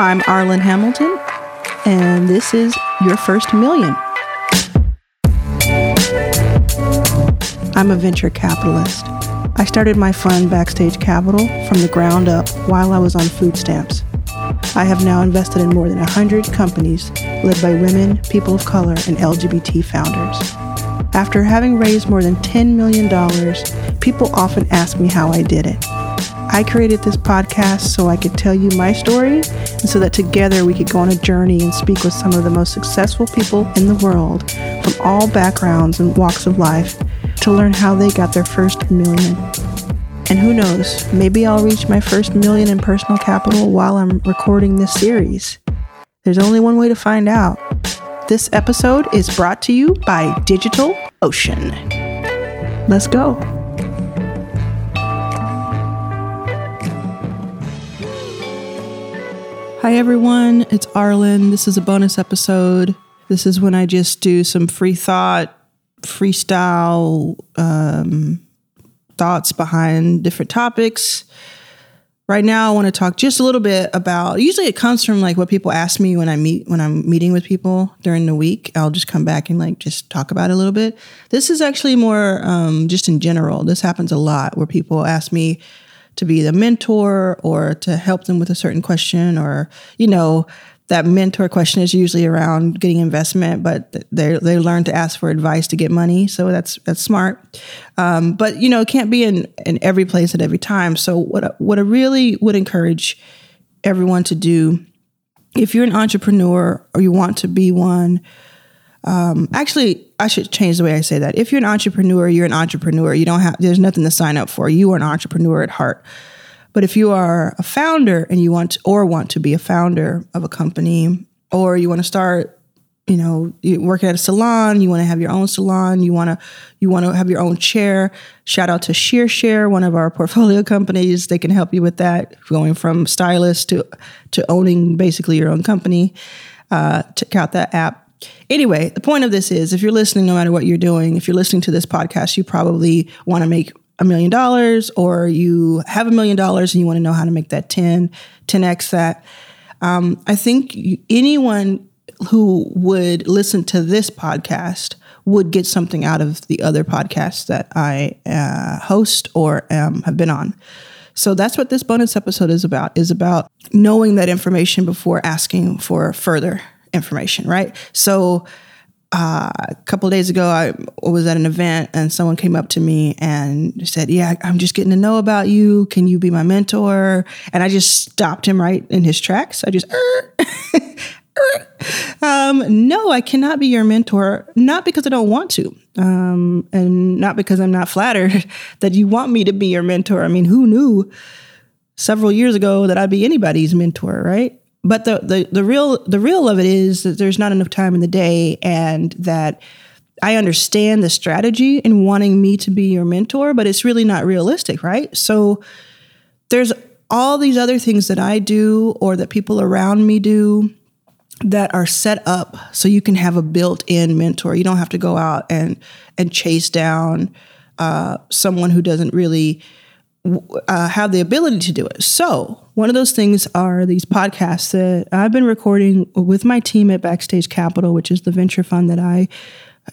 I'm Arlan Hamilton, and this is Your First Million. I'm a venture capitalist. I started my fund Backstage Capital from the ground up while I was on food stamps. I have now invested in more than 100 companies led by women, people of color, and LGBT founders. After having raised more than $10 million, people often ask me how I did it. I created this podcast so I could tell you my story and so that together we could go on a journey and speak with some of the most successful people in the world from all backgrounds and walks of life to learn how they got their first million. And who knows, maybe I'll reach my first million in personal capital while I'm recording this series. There's only one way to find out. This episode is brought to you by Digital Ocean. Let's go. Hi, everyone. It's Arlan. This is a bonus episode. This is when I just do some free thought, freestyle um, thoughts behind different topics. Right now, I want to talk just a little bit about. Usually, it comes from like what people ask me when I meet when I'm meeting with people during the week. I'll just come back and like just talk about it a little bit. This is actually more um, just in general. This happens a lot where people ask me to be the mentor or to help them with a certain question or you know that mentor question is usually around getting investment but they they learn to ask for advice to get money. So that's that's smart. Um, but you know it can't be in in every place at every time. So what what I really would encourage everyone to do if you're an entrepreneur or you want to be one um, actually, I should change the way I say that. If you're an entrepreneur, you're an entrepreneur. You don't have, there's nothing to sign up for. You are an entrepreneur at heart. But if you are a founder and you want to, or want to be a founder of a company, or you want to start, you know, working at a salon, you want to have your own salon, you want to, you want to have your own chair. Shout out to ShearShare, one of our portfolio companies. They can help you with that, going from stylist to to owning basically your own company. Uh, check out that app Anyway, the point of this is if you're listening, no matter what you're doing, if you're listening to this podcast, you probably want to make a million dollars or you have a million dollars and you want to know how to make that 10, 10x that. Um, I think anyone who would listen to this podcast would get something out of the other podcasts that I uh, host or um, have been on. So that's what this bonus episode is about is about knowing that information before asking for further information, right? So uh, a couple days ago, I was at an event and someone came up to me and said, Yeah, I'm just getting to know about you. Can you be my mentor? And I just stopped him right in his tracks. I just, um, no, I cannot be your mentor, not because I don't want to, um, and not because I'm not flattered that you want me to be your mentor. I mean, who knew several years ago that I'd be anybody's mentor, right? But the, the the real the real of it is that there's not enough time in the day and that I understand the strategy in wanting me to be your mentor, but it's really not realistic, right? So there's all these other things that I do or that people around me do that are set up so you can have a built-in mentor. You don't have to go out and and chase down uh, someone who doesn't really uh, have the ability to do it. So, one of those things are these podcasts that I've been recording with my team at Backstage Capital, which is the venture fund that I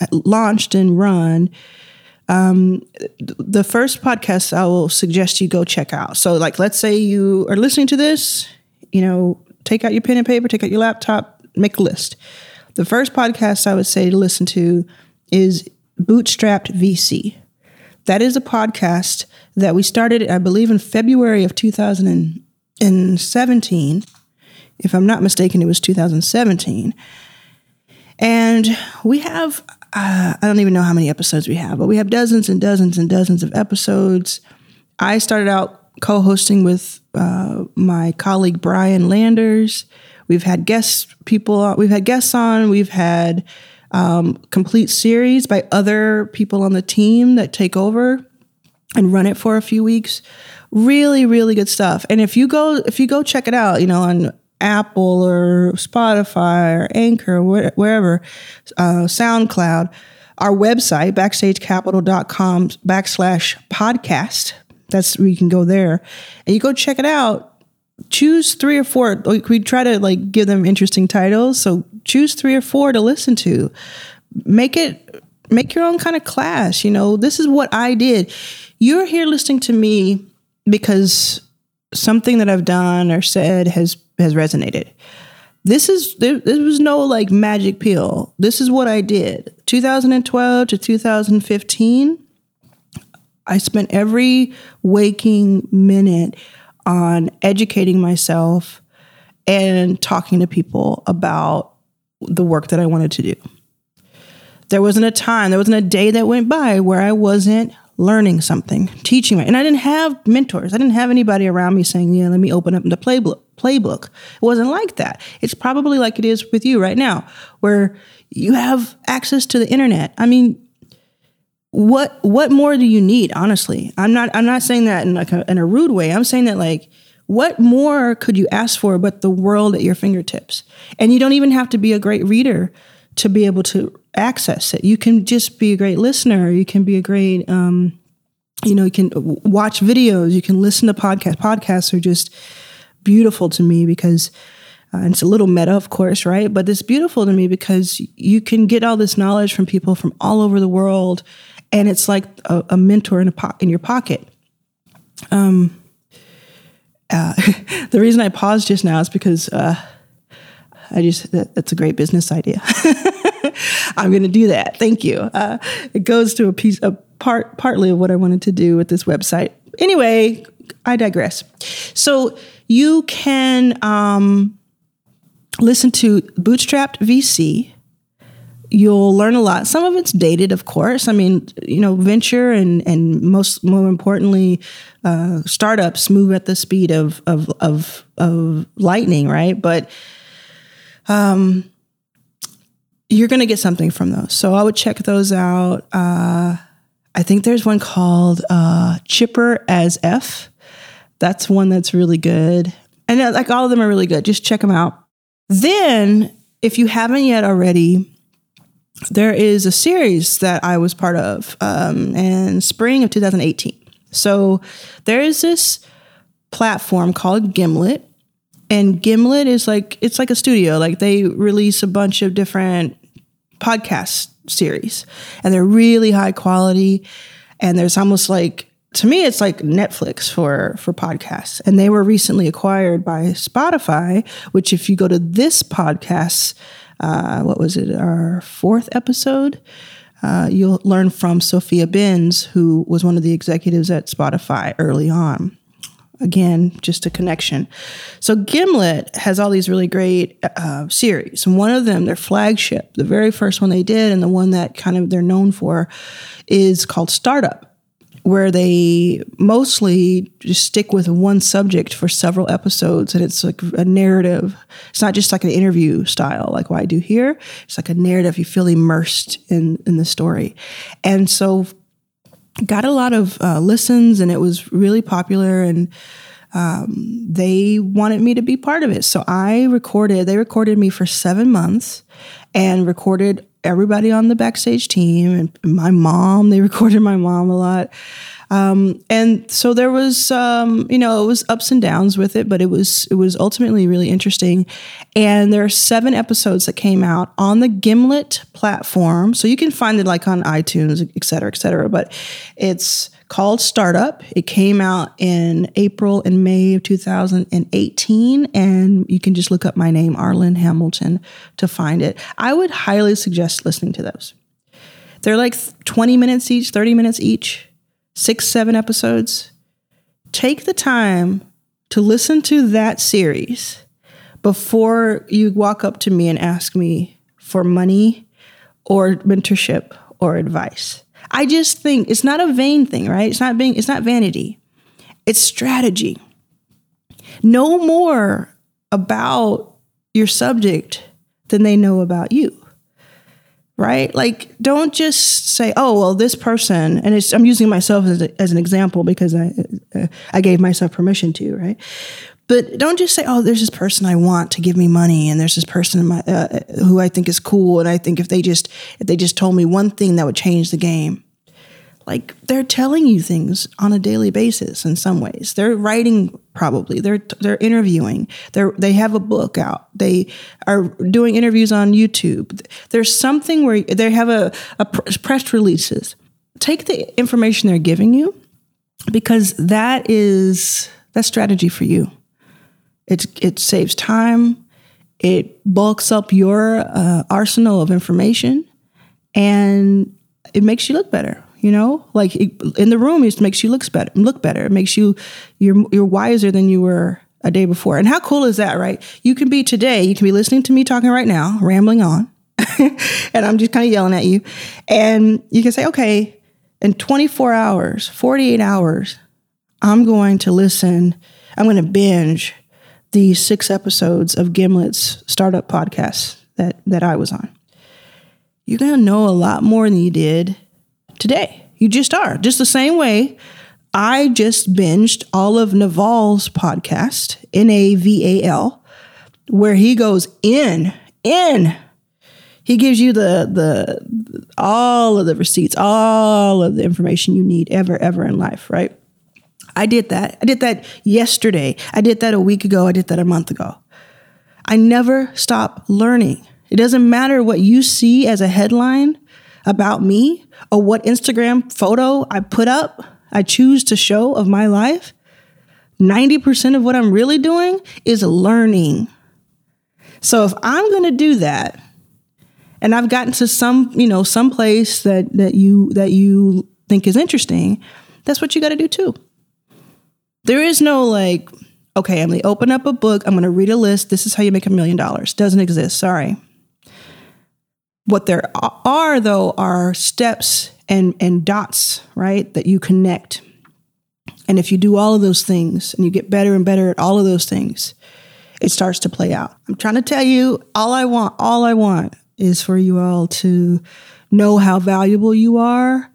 uh, launched and run. Um, the first podcast I will suggest you go check out. So, like, let's say you are listening to this, you know, take out your pen and paper, take out your laptop, make a list. The first podcast I would say to listen to is Bootstrapped VC. That is a podcast that we started, I believe, in February of 2017. If I'm not mistaken, it was 2017. And we have, uh, I don't even know how many episodes we have, but we have dozens and dozens and dozens of episodes. I started out co hosting with uh, my colleague Brian Landers. We've had guest people, we've had guests on, we've had um, complete series by other people on the team that take over and run it for a few weeks. Really, really good stuff. And if you go, if you go check it out, you know, on Apple or Spotify or Anchor, or wherever, uh, SoundCloud, our website, backstagecapital.com backslash podcast. That's where you can go there and you go check it out. choose three or four. Like we try to like give them interesting titles. So choose three or four to listen to. Make it make your own kind of class. You know, this is what I did. You're here listening to me because something that I've done or said has has resonated. This is there, there was no like magic pill. This is what I did. 2012 to 2015 I spent every waking minute on educating myself and talking to people about the work that I wanted to do. There wasn't a time, there wasn't a day that went by where I wasn't learning something, teaching. And I didn't have mentors. I didn't have anybody around me saying, "Yeah, let me open up the playbook." Playbook. It wasn't like that. It's probably like it is with you right now, where you have access to the internet. I mean, what what more do you need honestly i'm not i'm not saying that in like a, in a rude way i'm saying that like what more could you ask for but the world at your fingertips and you don't even have to be a great reader to be able to access it you can just be a great listener you can be a great um, you know you can watch videos you can listen to podcasts podcasts are just beautiful to me because uh, it's a little meta, of course, right? But it's beautiful to me because you can get all this knowledge from people from all over the world and it's like a, a mentor in a po- in your pocket. Um, uh, the reason I paused just now is because uh, I just that, that's a great business idea. I'm going to do that. Thank you. Uh, it goes to a piece, a part, partly of what I wanted to do with this website. Anyway, I digress. So you can um, listen to Bootstrapped VC you'll learn a lot. Some of it's dated, of course. I mean, you know, venture and and most more importantly, uh, startups move at the speed of of of of lightning, right? But um, you're going to get something from those. So I would check those out. Uh, I think there's one called uh, Chipper as F. That's one that's really good. And uh, like all of them are really good. Just check them out. Then, if you haven't yet already, there is a series that I was part of um, in spring of 2018. So there is this platform called Gimlet, and Gimlet is like it's like a studio. Like they release a bunch of different podcast series, and they're really high quality. And there's almost like to me, it's like Netflix for for podcasts. And they were recently acquired by Spotify. Which, if you go to this podcast uh, what was it, our fourth episode. Uh, you'll learn from Sophia Bendz, who was one of the executives at Spotify early on. Again, just a connection. So Gimlet has all these really great uh, series. And one of them, their flagship, the very first one they did, and the one that kind of they're known for, is called Startup where they mostly just stick with one subject for several episodes and it's like a narrative. It's not just like an interview style like what I do here. It's like a narrative. You feel immersed in, in the story. And so got a lot of uh, listens and it was really popular and um, they wanted me to be part of it. So I recorded, they recorded me for seven months and recorded everybody on the backstage team and my mom. They recorded my mom a lot. Um, and so there was, um, you know, it was ups and downs with it, but it was it was ultimately really interesting. And there are seven episodes that came out on the Gimlet platform, so you can find it like on iTunes, et cetera, et cetera. But it's called Startup. It came out in April and May of 2018, and you can just look up my name, Arlan Hamilton, to find it. I would highly suggest listening to those. They're like 20 minutes each, 30 minutes each, six, seven episodes. Take the time to listen to that series before you walk up to me and ask me for money or mentorship or advice. I just think it's not a vain thing, right? It's not being it's not vanity. It's strategy. Know more about your subject than they know about you. Right? Like don't just say, "Oh, well this person," and it's I'm using myself as, a, as an example because I uh, I gave myself permission to, right? But don't just say, "Oh, there's this person I want to give me money, and there's this person my, uh, who I think is cool, and I think if they just if they just told me one thing that would change the game." Like they're telling you things on a daily basis in some ways. They're writing probably. They're they're interviewing. They're they have a book out. They are doing interviews on youtube. There's something where they have a, a press releases. Take the information they're giving you because that is that strategy for you it, it saves time. It bulks up your uh, arsenal of information and it makes you look better you know? Like in the room it makes you look better look better. It makes you you're you're wiser than you were a day before. And how cool is that right? You can be today you can be listening to me talking right now rambling on and i'm just kind of yelling at you and you can say okay in 24 hours 48 hours i'm going to listen i'm going to binge these six episodes of gimlet's startup podcast that that i was on you're going to know a lot more than you did today. You just are. Just the same way I just binged all of Naval's podcast, N A V A L, where he goes in, in. He gives you the the all of the receipts, all of the information you need ever ever in life, right? I did that. I did that yesterday. I did that a week ago. I did that a month ago. I never stop learning. It doesn't matter what you see as a headline about me or what Instagram photo I put up, I choose to show of my life, 90% of what I'm really doing is learning. So if I'm going to do that, and I've gotten to some, you know, some place that that you that you think is interesting, that's what you got to do too. There is no like, okay, I'm to open up a book, I'm going to read a list, this is how you make a million dollars. Doesn't exist. Sorry. What there are, though, are steps and, and dots, right, that you connect. And if you do all of those things and you get better and better at all of those things, it starts to play out. I'm trying to tell you, all I want, all I want is for you all to know how valuable you are,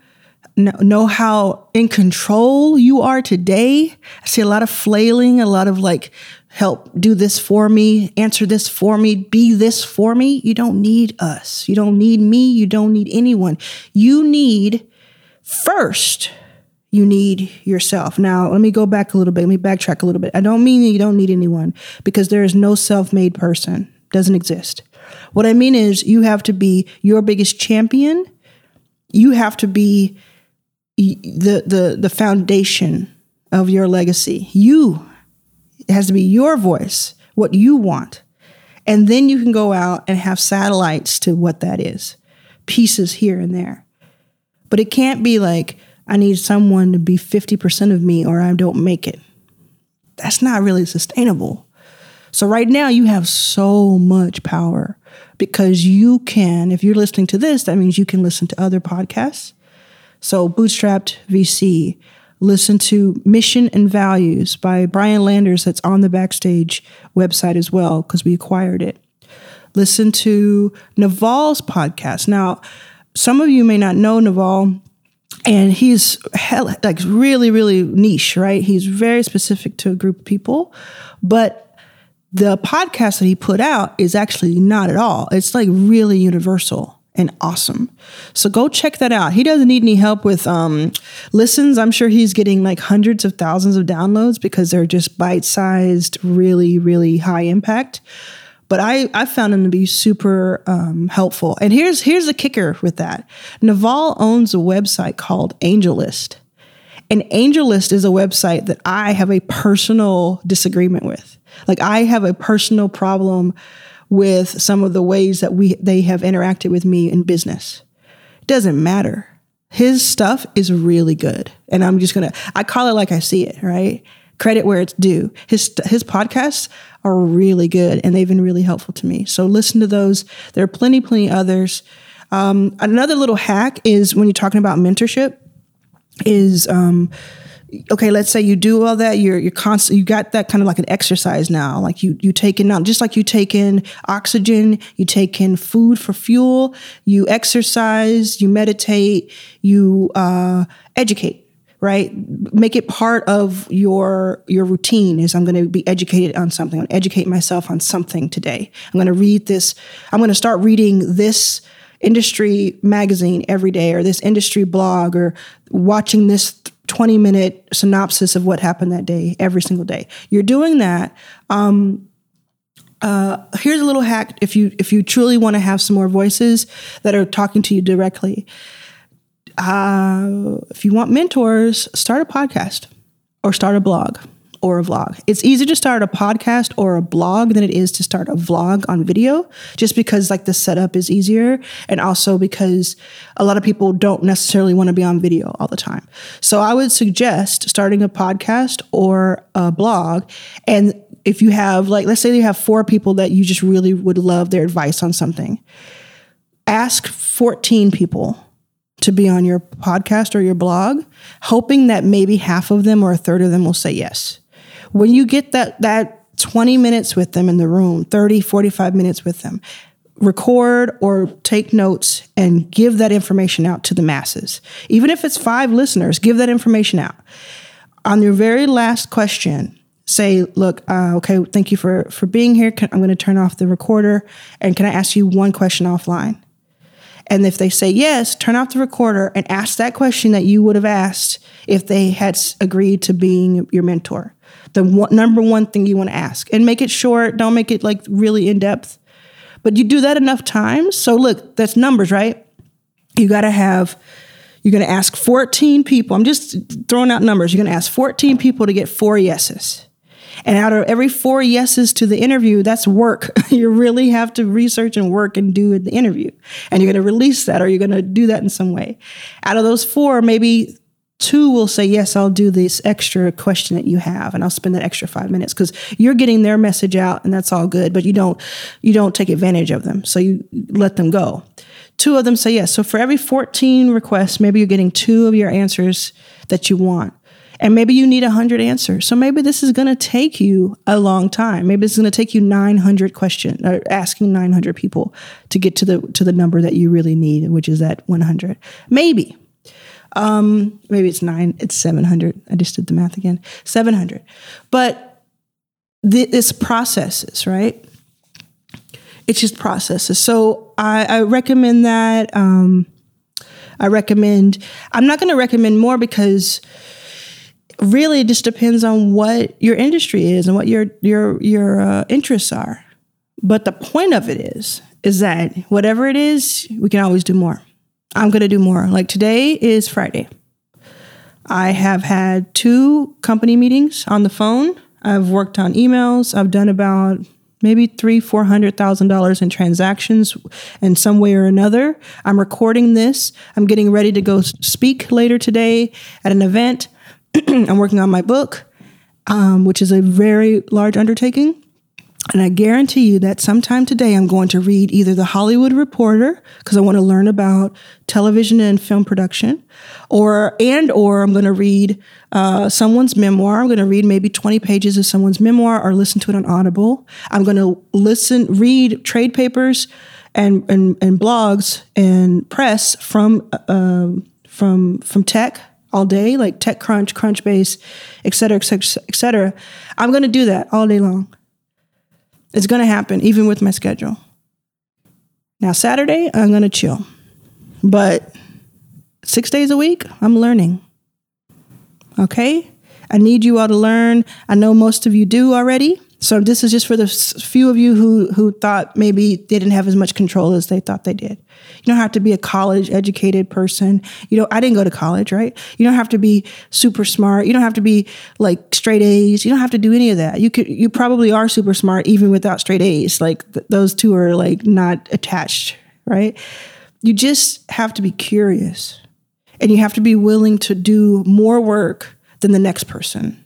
know how in control you are today. I see a lot of flailing, a lot of like help do this for me, answer this for me, be this for me. You don't need us. You don't need me. You don't need anyone. You need first, you need yourself. Now, let me go back a little bit. Let me backtrack a little bit. I don't mean you don't need anyone because there is no self made person, doesn't exist. What I mean is you have to be your biggest champion. You have to be the, the, the foundation of your legacy. You it has to be your voice, what you want. And then you can go out and have satellites to what that is, pieces here and there. But it can't be like, I need someone to be 50% of me or I don't make it. That's not really sustainable. So, right now, you have so much power because you can, if you're listening to this, that means you can listen to other podcasts. So, Bootstrapped VC, listen to Mission and Values by Brian Landers, that's on the Backstage website as well, because we acquired it. Listen to Naval's podcast. Now, some of you may not know Naval, and he's hell, like really, really niche, right? He's very specific to a group of people, but the podcast that he put out is actually not at all. It's like really universal and awesome. So go check that out. He doesn't need any help with um, listens. I'm sure he's getting like hundreds of thousands of downloads because they're just bite sized, really, really high impact. But I, I found him to be super um, helpful. And here's here's the kicker with that. Naval owns a website called AngelList. And AngelList is a website that I have a personal disagreement with. Like I have a personal problem with some of the ways that we they have interacted with me in business. It doesn't matter. His stuff is really good. And I'm just to I call it like I see it, right? Credit where it's due. His his podcasts are really good and they've been really helpful to me. So listen to those. There are plenty plenty others. Um, another little hack is when you're talking about mentorship is um, okay, let's say you do all that, you're you're constant you got that kind of like an exercise now. Like you you take in now, just like you take in oxygen, you take in food for fuel, you exercise, you meditate, you uh, educate right make it part of your your routine is i'm going to be educated on something i'm going to educate myself on something today i'm going to read this i'm going to start reading this industry magazine every day or this industry blog or watching this 20 minute synopsis of what happened that day every single day. You're doing that. Um, uh, here's a little hack if you if you truly want to have some more voices that are talking to you directly. Uh, if you want mentors, start a podcast or start a blog or a vlog. It's easier to start a podcast or a blog than it is to start a vlog on video, just because like the setup is easier. And also because a lot of people don't necessarily want to be on video all the time. So I would suggest starting a podcast or a blog. And if you have like, let's say you have four people that you just really would love their advice on something, ask 14 people to be on your podcast or your blog, hoping that maybe half of them or a third of them will say yes when you get that that 20 minutes with them in the room 30 45 minutes with them record or take notes and give that information out to the masses. Even if it's five listeners give that information out. On your very last question say look uh, okay thank you for for being here. I'm going to turn off the recorder and can i ask you one question offline? And if they say yes turn off the recorder and ask that question that you would have asked if they had agreed to being your mentor the one, number one thing you want to ask and make it short. Don't make it like really in depth. But you do that enough times. So look, that's numbers, right? You got to have, you're going to ask 14 people. I'm just throwing out numbers. You're going to ask 14 people to get four yeses. And out of every four yeses to the interview, that's work. you really have to research and work and do the interview. And you're going to release that or you're going to do that in some way. Out of those four, maybe Two will say, Yes, I'll do this extra question that you have and I'll spend that extra five minutes because you're getting their message out and that's all good, but you don't you don't take advantage of them. So you let them go. Two of them say yes. So for every 14 requests, maybe you're getting two of your answers that you want. And maybe you need 100 answers. So maybe this is going to take you a long time. Maybe it's going to take you 900 questions or asking 900 people to get to the to the number that you really need, which is that 100. Maybe. Um, maybe it's nine, it's 700. I just did the math again. 700. But th- it's processes, right? It's just processes. So I, I recommend that. Um, I recommend, I'm not going to recommend more because really it just depends on what your industry is and what your, your, your uh, interests are. But the point of it is, is that whatever it is, we can always do more. I'm going to do more. Like today is Friday. I have had two company meetings on the phone. I've worked on emails. I've done about maybe three, four hundred thousand dollars in transactions in some way or another. I'm recording this. I'm getting ready to go speak later today at an event. I'm working on my book, um, which is a very large undertaking. And I guarantee you that sometime today I'm going to read either the Hollywood Reporter because I want to learn about television and film production, or and or I'm going to read uh, someone's memoir. I'm going to read maybe 20 pages of someone's memoir or listen to it on Audible. I'm going to listen, read trade papers and and, and blogs and press from uh, from from tech all day, like TechCrunch, Crunchbase, et cetera, et cetera, et cetera. I'm going to do that all day long. It's going to happen even with my schedule. Now, Saturday, I'm going to chill. But six days a week, I'm learning. Okay? I need you all to learn. I know most of you do already. So this is just for the few of you who who thought maybe they didn't have as much control as they thought they did. You don't have to be a college educated person. You know, I didn't go to college, right? You don't have to be super smart. You don't have to be like straight A's. You don't have to do any of that. You could you probably are super smart even without straight A's. Like th- those two are like not attached, right? You just have to be curious. And you have to be willing to do more work than the next person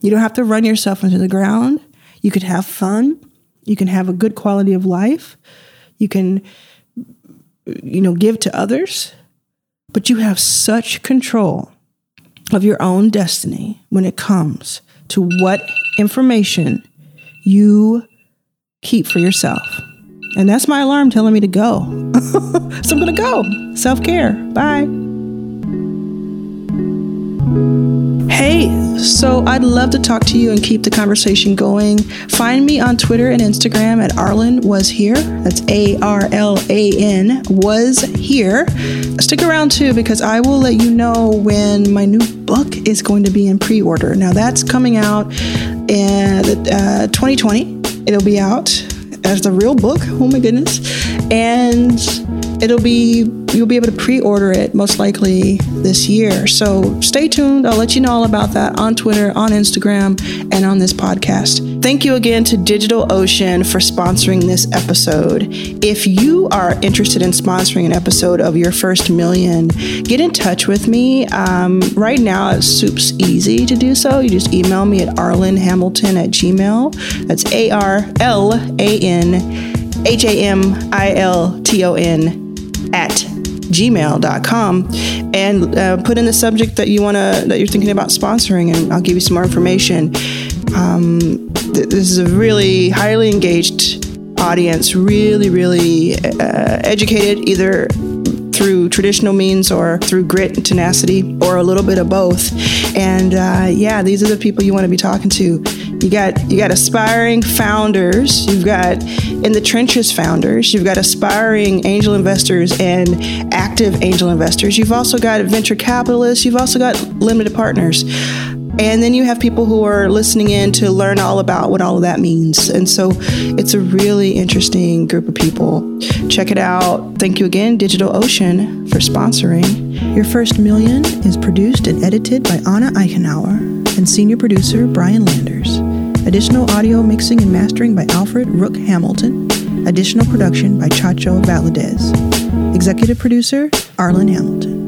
you don't have to run yourself into the ground. You could have fun. You can have a good quality of life. You can, you know, give to others. But you have such control of your own destiny when it comes to what information you keep for yourself. And that's my alarm telling me to go. so I'm going to go. Self care. Bye. Hey, so I'd love to talk to you and keep the conversation going. Find me on Twitter and Instagram at Arlan Was Here. That's A R L A N Was Here. Stick around too because I will let you know when my new book is going to be in pre order. Now, that's coming out in uh, 2020. It'll be out as a real book. Oh my goodness. And it'll be you'll be able to pre-order it most likely this year. So stay tuned. I'll let you know all about that on Twitter, on Instagram, and on this podcast. Thank you again to DigitalOcean for sponsoring this episode. If you are interested in sponsoring an episode of your first million, get in touch with me. Um, right now, it's super easy to do so. You just email me at arlanhamilton at gmail. That's A R L A N H A M I L T O N at gmail.com and uh, put in the subject that you want to that you're thinking about sponsoring and i'll give you some more information. Um, th- this is a really highly engaged audience really really uh, educated either through traditional means or through grit and tenacity or a little bit of both. And uh, yeah these are the people you want to be talking to you got you got aspiring founders, you've got in the trenches founders, you've got aspiring angel investors and active angel investors. You've also got venture capitalists, you've also got limited partners. And then you have people who are listening in to learn all about what all of that means. And so it's a really interesting group of people. Check it out. Thank you again, DigitalOcean, for sponsoring. Your First Million is produced and edited by Anna Eichenauer and senior producer Brian Landers. Additional audio mixing and mastering by Alfred Rook Hamilton. Additional production by Chacho Valadez. Executive producer Arlan Hamilton.